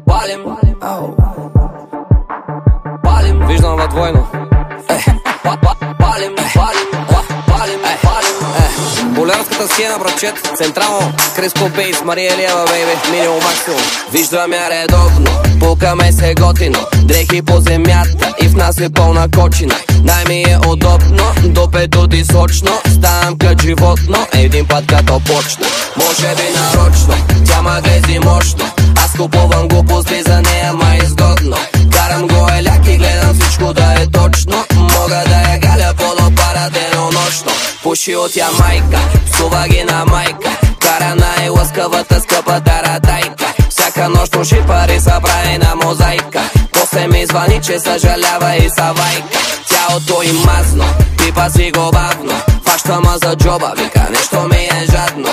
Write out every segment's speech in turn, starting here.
Палим, палим, виждам във двойно. Па- па- Палим, палим, па- палим, палим. Болярската схема, братчет, централно, Криско Бейс, Мария Лева, бейбе, минимум максимум. Виждам я редовно, пукаме се готино, дрехи по земята и в нас е пълна кочина. Най ми е удобно, до петоти сочно, ставам като животно, един път като почна. Може би нарочно, тя ма грези мощно, купувам глупости за нея, ма изгодно. Карам го еляк и гледам всичко да е точно, мога да я галя по-допара денонощно. Пуши от Ямайка, псува ги на майка, кара най-лъскавата скъпа таратайка. Всяка нощ уши пари са прави на мозайка После ми звъни, че съжалява и савайка Тялото им мазно, пипа си го бавно Фаща ма за джоба, вика нещо ми е жадно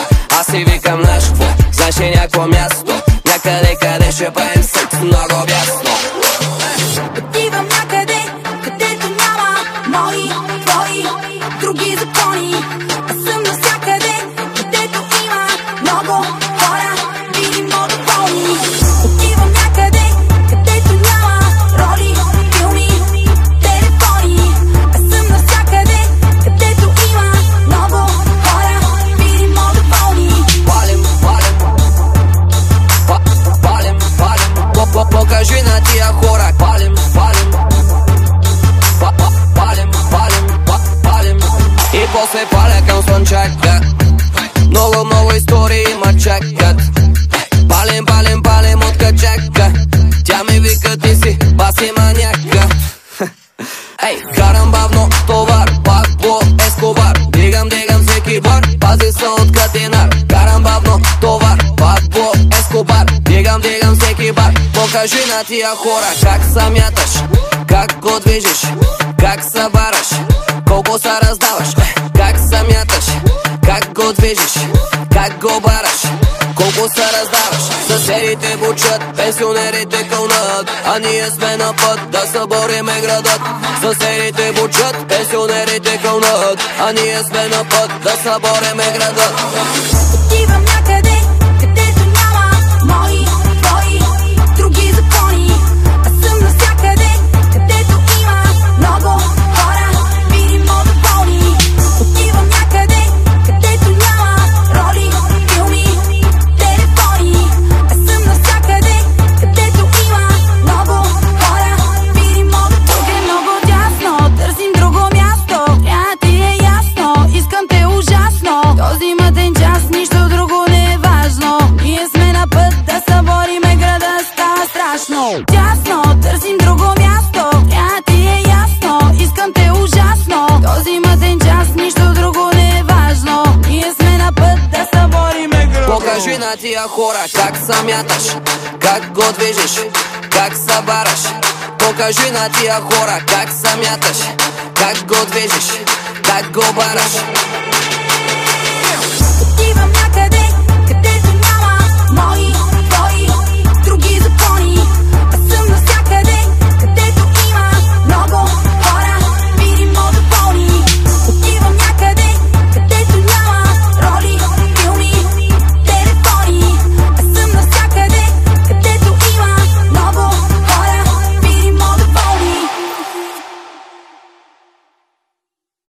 пази се от катинар Карам бавно товар, пак по ескобар Дигам, дигам всеки бар. Покажи на тия хора как са мяташ Как го движиш, как са бараш Колко са раздаваш, е, как са мяташ Как го движиш, как го бараш колко се раздаваш. Съседите бучат, пенсионерите кълнат А ние сме на път да събориме градът. Съседите бучат, пенсионерите кълнат А ние сме на път да събориме градът страшно. Тясно, търсим друго място. Трябва ти е ясно, искам те ужасно. Този мъден час, нищо друго не е важно. Ние сме на път да събориме града. Покажи на тия хора как се мяташ Как го движиш, как се бараш Покажи на тия хора как се мяташ Как го движиш, как го бараш